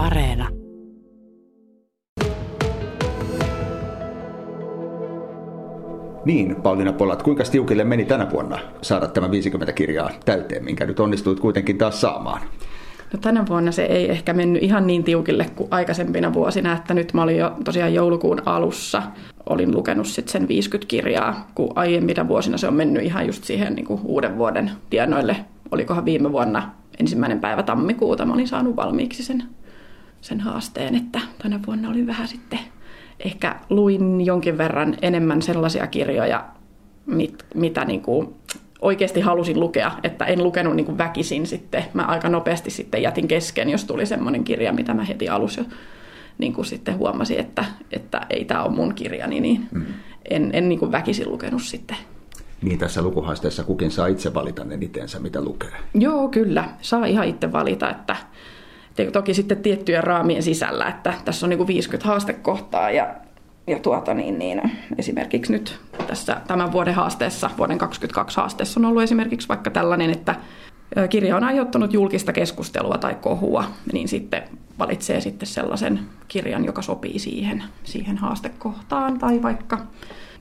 Areena. Niin, Pauliina Polat, kuinka tiukille meni tänä vuonna saada tämä 50 kirjaa täyteen, minkä nyt onnistuit kuitenkin taas saamaan? No tänä vuonna se ei ehkä mennyt ihan niin tiukille kuin aikaisempina vuosina, että nyt mä olin jo tosiaan joulukuun alussa, olin lukenut sitten sen 50 kirjaa, kun aiemmina vuosina se on mennyt ihan just siihen niin kuin uuden vuoden tienoille. Olikohan viime vuonna ensimmäinen päivä tammikuuta mä olin saanut valmiiksi sen, sen haasteen, että tänä vuonna oli vähän sitten ehkä luin jonkin verran enemmän sellaisia kirjoja, mit, mitä niin kuin oikeasti halusin lukea, että en lukenut niin kuin väkisin sitten. Mä aika nopeasti sitten jätin kesken, jos tuli semmoinen kirja, mitä mä heti alussa niin kuin sitten huomasin, että, että ei tämä ole mun kirjani, niin mm. en, en niin kuin väkisin lukenut sitten. Niin tässä lukuhaasteessa kukin saa itse valita ne itensä, mitä lukee. Joo, kyllä. Saa ihan itse valita, että toki sitten tiettyjen raamien sisällä, että tässä on niin kuin 50 haastekohtaa ja, ja tuota niin, niin, esimerkiksi nyt tässä tämän vuoden haasteessa, vuoden 2022 haasteessa on ollut esimerkiksi vaikka tällainen, että kirja on aiheuttanut julkista keskustelua tai kohua, niin sitten valitsee sitten sellaisen kirjan, joka sopii siihen, siihen haastekohtaan. Tai vaikka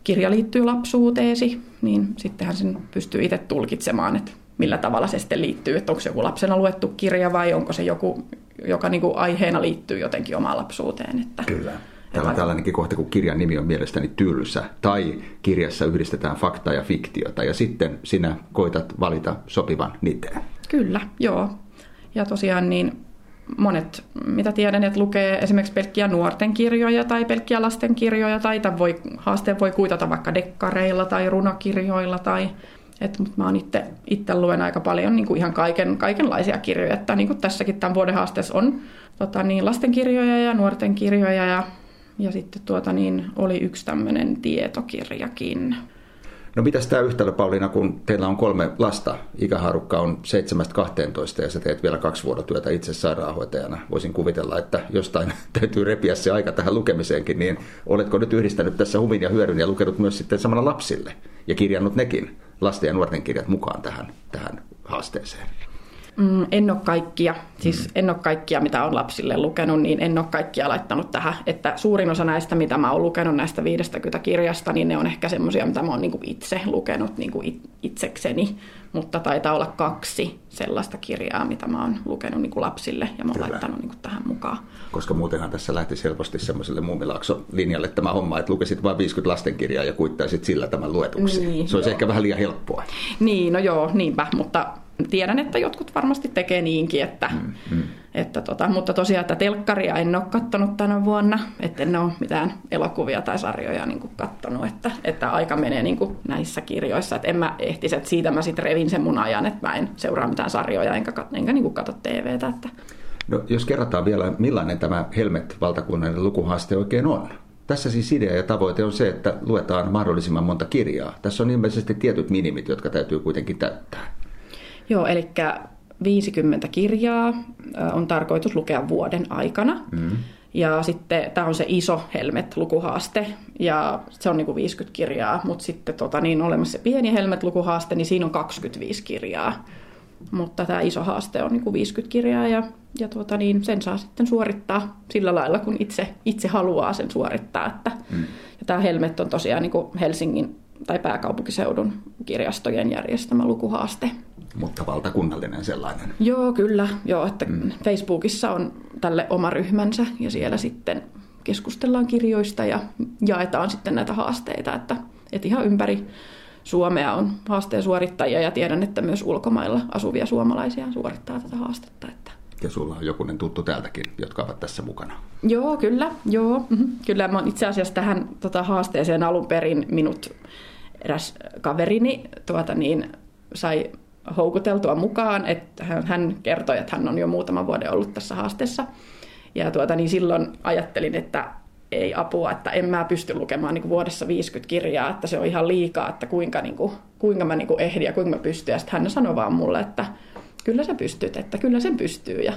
kirja liittyy lapsuuteesi, niin sittenhän sen pystyy itse tulkitsemaan, että millä tavalla se sitten liittyy, että onko se joku lapsena luettu kirja vai onko se joku, joka niin kuin aiheena liittyy jotenkin omaan lapsuuteen. Että, Kyllä. Täällä on tällainenkin kohta, kun kirjan nimi on mielestäni tylsä, tai kirjassa yhdistetään fakta ja fiktiota, ja sitten sinä koitat valita sopivan niteen. Kyllä, joo. Ja tosiaan niin monet, mitä tiedän, että lukee esimerkiksi pelkkiä nuorten kirjoja tai pelkkiä lasten kirjoja, tai voi, haasteen voi kuitata vaikka dekkareilla tai runokirjoilla tai et, mutta mä oon itse, luen aika paljon niin kuin ihan kaiken, kaikenlaisia kirjoja. Että niin kuin tässäkin tämän vuoden haasteessa on tota, niin lastenkirjoja ja nuorten kirjoja ja, ja sitten tuota, niin, oli yksi tämmöinen tietokirjakin. No mitäs tämä yhtälö, Pauliina, kun teillä on kolme lasta, ikäharukka on 7-12 ja sä teet vielä kaksi vuorotyötä itse sairaanhoitajana. Voisin kuvitella, että jostain täytyy repiä se aika tähän lukemiseenkin, niin oletko nyt yhdistänyt tässä huvin ja hyödyn ja lukenut myös sitten samalla lapsille ja kirjannut nekin lasten ja nuorten kirjat mukaan tähän, tähän haasteeseen? Mm, en ole kaikkia, siis mm. en ole kaikkia, mitä on lapsille lukenut, niin en ole kaikkia laittanut tähän. Että suurin osa näistä, mitä mä oon lukenut näistä 50 kirjasta, niin ne on ehkä semmoisia, mitä mä oon niin itse lukenut niin itsekseni. Mutta taitaa olla kaksi sellaista kirjaa, mitä mä oon lukenut niin lapsille ja mä oon Kyllä. laittanut niin tähän mukaan. Koska muutenhan tässä lähti helposti semmoiselle muumilaakso-linjalle tämä homma, että lukisit vain 50 lastenkirjaa ja kuittaisit sillä tämän luetuksi. Niin, Se olisi joo. ehkä vähän liian helppoa. Niin, no joo, niinpä, mutta tiedän, että jotkut varmasti tekee niinkin, että, mm, mm. että tota, mutta tosiaan että telkkaria en ole kattonut tänä vuonna, että en ole mitään elokuvia tai sarjoja niin kuin kattonut, että, että aika menee niin kuin näissä kirjoissa, että en mä ehtisi, että siitä mä sitten revin sen mun ajan, että mä en seuraa mitään sarjoja enkä, enkä niin kuin katso TVtä. Että. No, jos kerrotaan vielä, millainen tämä Helmet valtakunnallinen lukuhaaste oikein on? Tässä siis idea ja tavoite on se, että luetaan mahdollisimman monta kirjaa. Tässä on ilmeisesti tietyt minimit, jotka täytyy kuitenkin täyttää. Joo, eli 50 kirjaa on tarkoitus lukea vuoden aikana. Mm. Ja sitten tämä on se iso Helmet-lukuhaaste, ja se on niin kuin 50 kirjaa, mutta sitten tota, niin olemassa se pieni Helmet-lukuhaaste, niin siinä on 25 kirjaa. Mutta tämä iso haaste on niin kuin 50 kirjaa, ja, ja tuota, niin sen saa sitten suorittaa sillä lailla, kun itse, itse haluaa sen suorittaa. Että, mm. ja tämä Helmet on tosiaan niin kuin Helsingin tai pääkaupunkiseudun kirjastojen järjestämä lukuhaaste. Mutta valtakunnallinen sellainen. Joo, kyllä. Joo, että mm. Facebookissa on tälle oma ryhmänsä ja siellä sitten keskustellaan kirjoista ja jaetaan sitten näitä haasteita, että, että ihan ympäri Suomea on haasteen suorittajia ja tiedän, että myös ulkomailla asuvia suomalaisia suorittaa tätä haastetta. Että. Ja sulla on jokunen tuttu täältäkin, jotka ovat tässä mukana. Joo, kyllä. Joo. Mm-hmm. Kyllä mä itse asiassa tähän tota, haasteeseen alun perin minut eräs kaverini tuota, niin, sai houkuteltua mukaan, että hän kertoi, että hän on jo muutama vuoden ollut tässä haasteessa. Ja tuota, niin silloin ajattelin, että ei apua, että en mä pysty lukemaan niin kuin vuodessa 50 kirjaa, että se on ihan liikaa, että kuinka, niin kuin, kuinka mä niin kuin ehdin ja kuinka mä pystyn. Ja sitten hän sanoi vaan mulle, että kyllä sä pystyt, että kyllä sen pystyy. Ja,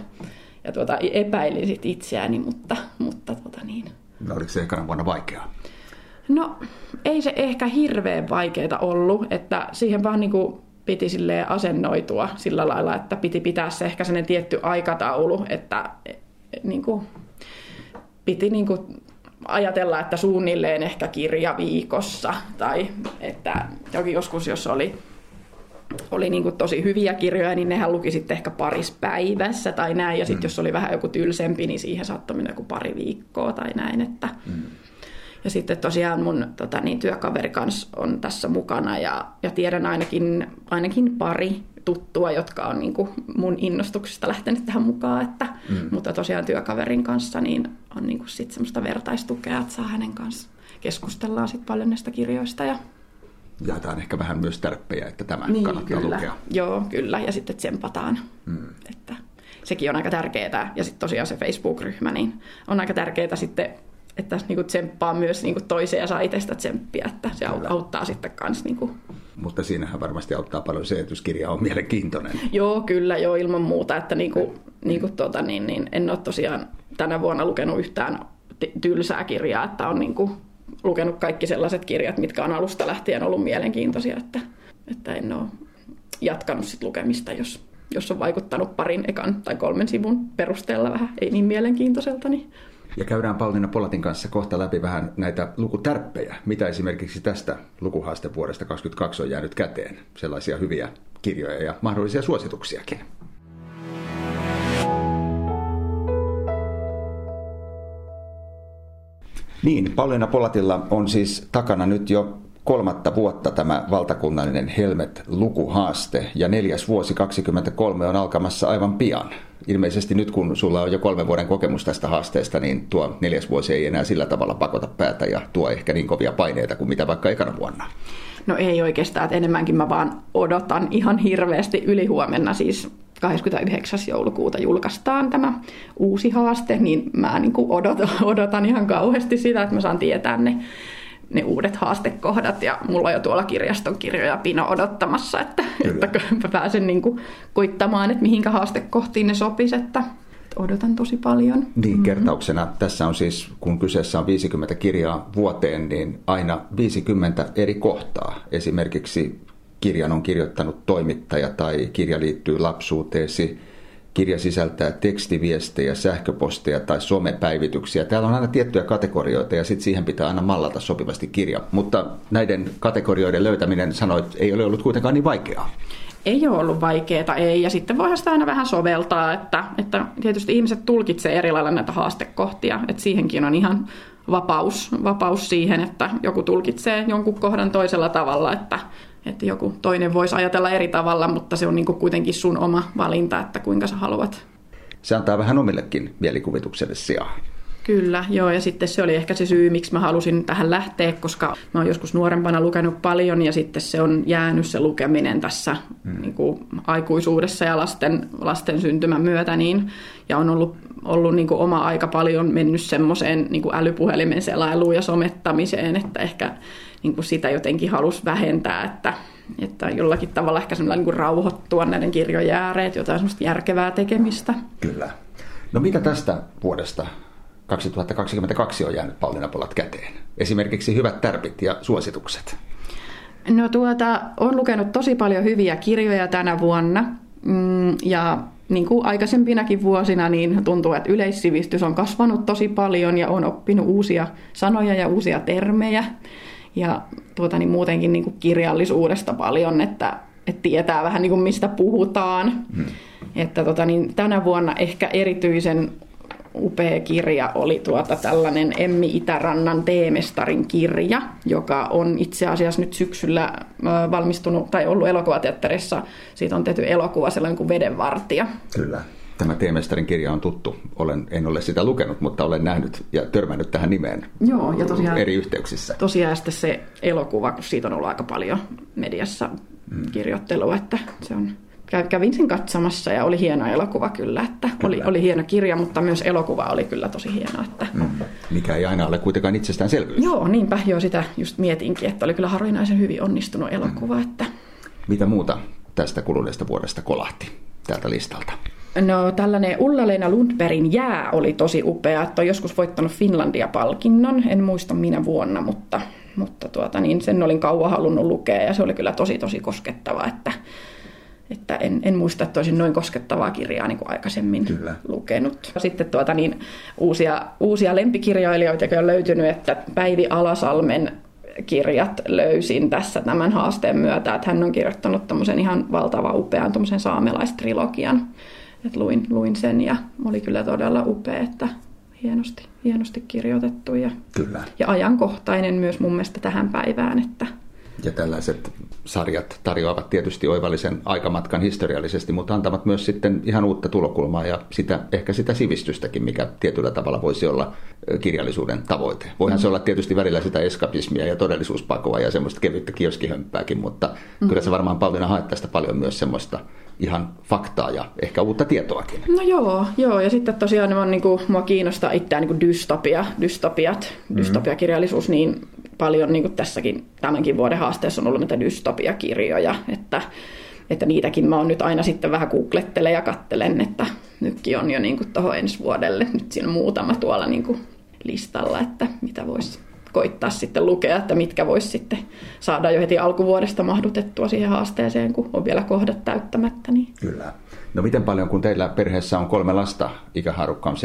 ja tuota, epäilin sit itseäni, mutta, mutta tuota niin. No oliko se ekana vuonna vaikeaa? No ei se ehkä hirveän vaikeaa ollut, että siihen vaan niin kuin piti asennoitua sillä lailla, että piti pitää se ehkä sellainen tietty aikataulu, että niin kuin, piti niin kuin, ajatella, että suunnilleen ehkä kirja viikossa tai että jokin joskus, jos oli oli niin kuin tosi hyviä kirjoja, niin nehän luki sitten ehkä paris päivässä tai näin. Ja sitten mm. jos oli vähän joku tylsempi, niin siihen saattoi mennä joku pari viikkoa tai näin. Että. Mm. Ja sitten tosiaan mun tota, niin, työkaveri kanssa on tässä mukana ja, ja tiedän ainakin, ainakin pari tuttua, jotka on niin kuin mun innostuksesta lähtenyt tähän mukaan. Että, mm. Mutta tosiaan työkaverin kanssa niin on niin kuin sit semmoista vertaistukea, että saa hänen kanssa keskustellaan sit paljon näistä kirjoista ja jaetaan ehkä vähän myös tärppejä, että tämä niin, kannattaa kyllä. lukea. Joo, kyllä. Ja sitten tsempataan. Mm. Että sekin on aika tärkeää. Ja sitten tosiaan se Facebook-ryhmä, niin on aika tärkeää sitten, että niinku tsemppaa myös niinku toiseen ja saa itsestä tsemppiä, että se kyllä. auttaa sitten kans. Niinku. Mutta siinähän varmasti auttaa paljon se, että jos kirja on mielenkiintoinen. Joo, kyllä, joo, ilman muuta. Että niinku, niinku tuota, niin, niin, en ole tosiaan tänä vuonna lukenut yhtään tylsää kirjaa, että on niinku lukenut kaikki sellaiset kirjat, mitkä on alusta lähtien ollut mielenkiintoisia, että, että en ole jatkanut sit lukemista, jos, jos on vaikuttanut parin ekan tai kolmen sivun perusteella vähän ei niin mielenkiintoiselta. Niin... Ja käydään Pauliina Polatin kanssa kohta läpi vähän näitä lukutärppejä. Mitä esimerkiksi tästä lukuhaastevuodesta 2022 on jäänyt käteen? Sellaisia hyviä kirjoja ja mahdollisia suosituksiakin. Niin, Pauliina Polatilla on siis takana nyt jo kolmatta vuotta tämä valtakunnallinen Helmet-lukuhaaste ja neljäs vuosi 23 on alkamassa aivan pian. Ilmeisesti nyt kun sulla on jo kolmen vuoden kokemus tästä haasteesta, niin tuo neljäs vuosi ei enää sillä tavalla pakota päätä ja tuo ehkä niin kovia paineita kuin mitä vaikka ekana vuonna. No ei oikeastaan, että enemmänkin mä vaan odotan ihan hirveästi ylihuomenna siis 29. joulukuuta julkaistaan tämä uusi haaste, niin mä niin odotan, odotan ihan kauheasti sitä, että mä saan tietää ne, ne uudet haastekohdat ja mulla on jo tuolla kirjaston kirjoja pino odottamassa, että, että mä pääsen niin kuin koittamaan, että mihinkä haastekohtiin ne sopisi, että odotan tosi paljon. Niin, mm-hmm. kertauksena tässä on siis, kun kyseessä on 50 kirjaa vuoteen, niin aina 50 eri kohtaa. Esimerkiksi kirjan on kirjoittanut toimittaja tai kirja liittyy lapsuuteesi, kirja sisältää tekstiviestejä, sähköposteja tai somepäivityksiä. Täällä on aina tiettyjä kategorioita ja sitten siihen pitää aina mallata sopivasti kirja. Mutta näiden kategorioiden löytäminen, sanoit, ei ole ollut kuitenkaan niin vaikeaa. Ei ole ollut vaikeaa, ei. Ja sitten voihan sitä aina vähän soveltaa, että, että tietysti ihmiset tulkitsee eri lailla näitä haastekohtia. Että siihenkin on ihan vapaus, vapaus siihen, että joku tulkitsee jonkun kohdan toisella tavalla, että että joku toinen voisi ajatella eri tavalla, mutta se on niin kuitenkin sun oma valinta, että kuinka sä haluat. Se antaa vähän omillekin mielikuvitukselle sijaa. Kyllä, joo, ja sitten se oli ehkä se syy, miksi mä halusin tähän lähteä, koska mä oon joskus nuorempana lukenut paljon, ja sitten se on jäänyt se lukeminen tässä hmm. niin kuin aikuisuudessa ja lasten, lasten syntymän myötä, niin, ja on ollut, ollut niin kuin oma aika paljon mennyt semmoiseen niin kuin älypuhelimen selailuun ja somettamiseen, että ehkä niin kuin sitä jotenkin halusi vähentää, että, että jollakin tavalla ehkä semmoinen niin rauhoittua näiden kirjojen ääreet, jotain semmoista järkevää tekemistä. Kyllä. No mitä tästä vuodesta 2022 on jäänyt Pauliina käteen? Esimerkiksi hyvät tärpit ja suositukset. No tuota, on lukenut tosi paljon hyviä kirjoja tänä vuonna. Mm, ja niin kuin aikaisempinakin vuosina, niin tuntuu, että yleissivistys on kasvanut tosi paljon ja on oppinut uusia sanoja ja uusia termejä ja tuota, niin muutenkin niin kuin kirjallisuudesta paljon, että, että tietää vähän niin kuin mistä puhutaan. Hmm. Että tota, niin tänä vuonna ehkä erityisen upea kirja oli tuota tällainen Emmi Itärannan Teemestarin kirja, joka on itse asiassa nyt syksyllä valmistunut tai ollut elokuvateatterissa. Siitä on tehty elokuva sellainen kuin Vedenvartija. Kyllä tämä Teemestarin kirja on tuttu. Olen, en ole sitä lukenut, mutta olen nähnyt ja törmännyt tähän nimeen Joo, ja tosiaan, eri yhteyksissä. Tosiaan sitten se elokuva, kun siitä on ollut aika paljon mediassa mm. kirjoittelua, että se on kävin sen katsomassa ja oli hieno elokuva kyllä, että kyllä. Oli, oli hieno kirja, mutta myös elokuva oli kyllä tosi hieno. Että... Mm. Mikä ei aina ole kuitenkaan itsestäänselvyys. Joo, niinpä, joo sitä just mietinkin, että oli kyllä harvinaisen hyvin onnistunut elokuva. Mm. Että... Mitä muuta tästä kuluneesta vuodesta kolahti täältä listalta? No tällainen Ulla-Leena Lundbergin jää oli tosi upea, että on joskus voittanut Finlandia-palkinnon, en muista minä vuonna, mutta, mutta tuota, niin sen olin kauan halunnut lukea ja se oli kyllä tosi tosi koskettava, että, että en, en muista, että olisin noin koskettavaa kirjaa niin kuin aikaisemmin Kyllä. lukenut. Sitten tuota, niin, uusia, uusia lempikirjailijoita on löytynyt, että Päivi Alasalmen kirjat löysin tässä tämän haasteen myötä, että hän on kirjoittanut tämmöisen ihan valtava upean saamelaistrilogian. Et luin, luin sen ja oli kyllä todella upea, että hienosti, hienosti kirjoitettu ja, Kyllä. ja ajankohtainen myös mun mielestä tähän päivään, että ja tällaiset sarjat tarjoavat tietysti oivallisen aikamatkan historiallisesti, mutta antavat myös sitten ihan uutta tulokulmaa ja sitä, ehkä sitä sivistystäkin, mikä tietyllä tavalla voisi olla kirjallisuuden tavoite. Voihan mm. se olla tietysti välillä sitä eskapismia ja todellisuuspakoa ja semmoista kevyttä kioskihömpääkin, mutta mm. kyllä se varmaan paljon haet tästä paljon myös semmoista ihan faktaa ja ehkä uutta tietoakin. No joo, joo. ja sitten tosiaan on, niin kuin, mua kiinnostaa itseään niin dystopia, dystopiat, mm. dystopiakirjallisuus, niin paljon niin kuin tässäkin tämänkin vuoden haasteessa on ollut näitä dystopiakirjoja, että, että niitäkin mä oon nyt aina sitten vähän googlettelen ja kattelen, että nytkin on jo niin tuohon ensi vuodelle, nyt siinä on muutama tuolla niin kuin listalla, että mitä voisi koittaa sitten lukea, että mitkä voisi sitten saada jo heti alkuvuodesta mahdutettua siihen haasteeseen, kun on vielä kohdat täyttämättä. Niin. Kyllä. No miten paljon, kun teillä perheessä on kolme lasta, ikäharukka on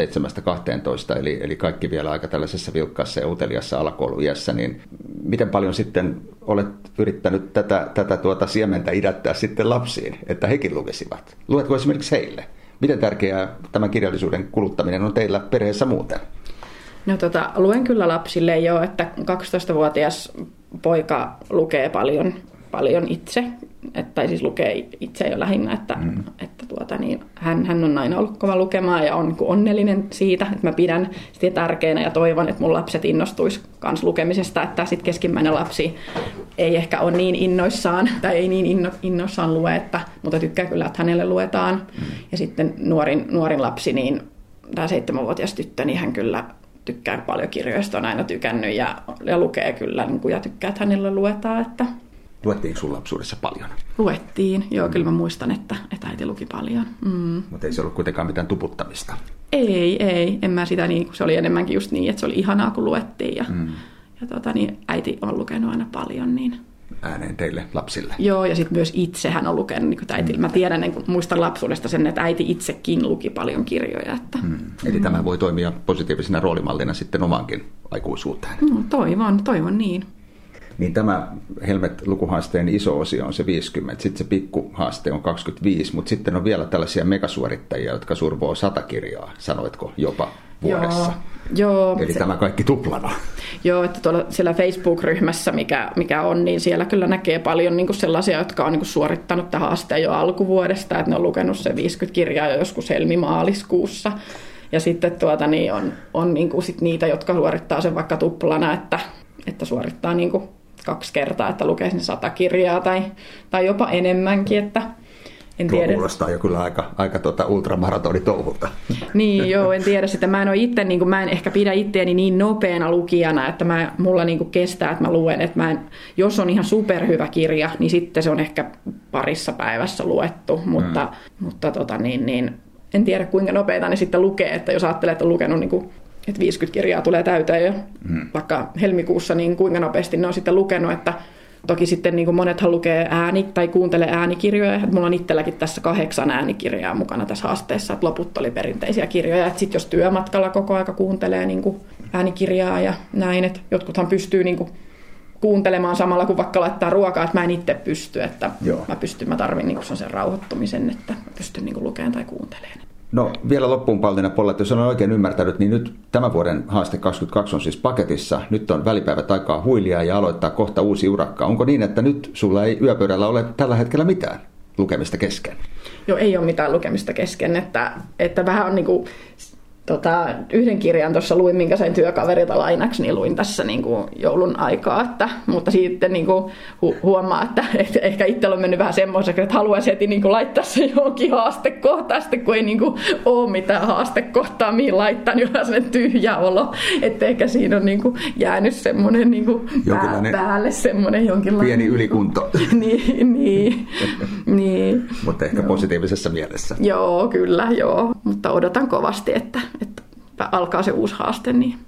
7-12, eli, eli kaikki vielä aika tällaisessa vilkkaassa ja uteliassa alakouluiässä, niin miten paljon sitten olet yrittänyt tätä, tätä tuota siementä idättää sitten lapsiin, että hekin lukisivat? Luetko esimerkiksi heille? Miten tärkeää tämän kirjallisuuden kuluttaminen on teillä perheessä muuten? No tota, luen kyllä lapsille jo, että 12-vuotias poika lukee paljon, paljon itse, että, tai siis lukee itse jo lähinnä, että, mm. että tuota, niin, hän, hän on aina ollut kova lukemaan ja on niin onnellinen siitä, että mä pidän sitä tärkeänä ja toivon, että mun lapset innostuisi kans lukemisesta, että sitten keskimmäinen lapsi ei ehkä ole niin innoissaan tai ei niin inno, innoissaan lue, että, mutta tykkää kyllä, että hänelle luetaan. Mm. Ja sitten nuorin, nuorin lapsi, niin tämä seitsemänvuotias tyttö, niin hän kyllä tykkää paljon kirjoista, on aina tykännyt ja, ja lukee kyllä niin kuin, ja tykkää, että hänelle luetaan. Että... Luettiinko sun lapsuudessa paljon? Luettiin, joo, mm. kyllä mä muistan, että, että äiti luki paljon. Mm. Mutta ei se ollut kuitenkaan mitään tuputtamista. Ei, ei, en mä sitä niin, se oli enemmänkin just niin, että se oli ihanaa, kun luettiin ja, mm. ja tota, niin, äiti on lukenut aina paljon, niin ääneen teille lapsille. Joo, ja sitten myös itse hän on lukenut, niin äiti, mm. mä tiedän, niin muistan lapsuudesta sen, että äiti itsekin luki paljon kirjoja. Että... Mm. Eli mm. tämä voi toimia positiivisena roolimallina sitten omaankin aikuisuuteen. No, toivon, toivon niin. Niin tämä Helmet-lukuhaasteen iso osio on se 50, sitten se pikkuhaaste on 25, mutta sitten on vielä tällaisia megasuorittajia, jotka survoo sata kirjaa, sanoitko jopa vuodessa. Joo, joo, Eli se, tämä kaikki tuplana. Joo, että tuolla siellä Facebook-ryhmässä, mikä, mikä on, niin siellä kyllä näkee paljon niin kuin sellaisia, jotka on niin kuin suorittanut tähän haasteen jo alkuvuodesta, että ne on lukenut se 50 kirjaa jo joskus helmimaaliskuussa. Ja sitten tuota, niin on, on niin kuin sit niitä, jotka suorittaa sen vaikka tuplana, että, että suorittaa niin kuin kaksi kertaa, että lukee sen sata kirjaa tai, tai jopa enemmänkin, että en Tuo tiedä. kuulostaa jo kyllä aika, aika tuota ultramaratonitouhulta. Niin, joo, en tiedä sitä. Mä en, ole itse, niin kuin, mä en ehkä pidä itseäni niin nopeana lukijana, että mä, mulla niin kuin kestää, että mä luen. Että mä en, jos on ihan superhyvä kirja, niin sitten se on ehkä parissa päivässä luettu. Mutta, mm. mutta tota, niin, niin, en tiedä kuinka nopeita ne sitten lukee. Että jos ajattelee, että on lukenut niin kuin että 50 kirjaa tulee täyteen jo mm. vaikka helmikuussa, niin kuinka nopeasti ne on sitten lukenut, että Toki sitten niin kuin monethan lukee ääni tai kuuntelee äänikirjoja. Mulla on itselläkin tässä kahdeksan äänikirjaa mukana tässä haasteessa, että loput oli perinteisiä kirjoja. Sitten jos työmatkalla koko aika kuuntelee niin kuin äänikirjaa ja näin, että jotkuthan pystyy niin kuin kuuntelemaan samalla kuin vaikka laittaa ruokaa, että mä en itse pysty, että Joo. mä pystyn, mä tarvin niin sen rauhoittumisen, että mä pystyn niin lukemaan tai kuuntelemaan. No vielä loppuun Paltina Polla, että jos olen oikein ymmärtänyt, niin nyt tämän vuoden haaste 22 on siis paketissa. Nyt on välipäivät aikaa huilia ja aloittaa kohta uusi urakka. Onko niin, että nyt sulla ei yöpöydällä ole tällä hetkellä mitään lukemista kesken? Joo, ei ole mitään lukemista kesken. Että, että vähän on niin kuin tota, yhden kirjan tuossa luin, minkä sain työkaverilta lainaksi, niin luin tässä niin kuin joulun aikaa. Että, mutta sitten niin kuin hu- huomaa, että, että ehkä itsellä on mennyt vähän semmoiseksi, että haluaisi heti niin kuin laittaa se johonkin haastekohtaan, sitten kun ei niin kuin ole mitään haastekohtaa, mihin laittaa, niin on sellainen tyhjä olo. Että ehkä siinä on niin kuin jäänyt semmoinen niin kuin pää- päälle semmoinen jonkinlainen... Pieni ylikunto. niin, niin, niin. Mutta ehkä joo. positiivisessa mielessä. Joo, kyllä, joo. Mutta odotan kovasti, että että alkaa se uusi haaste, niin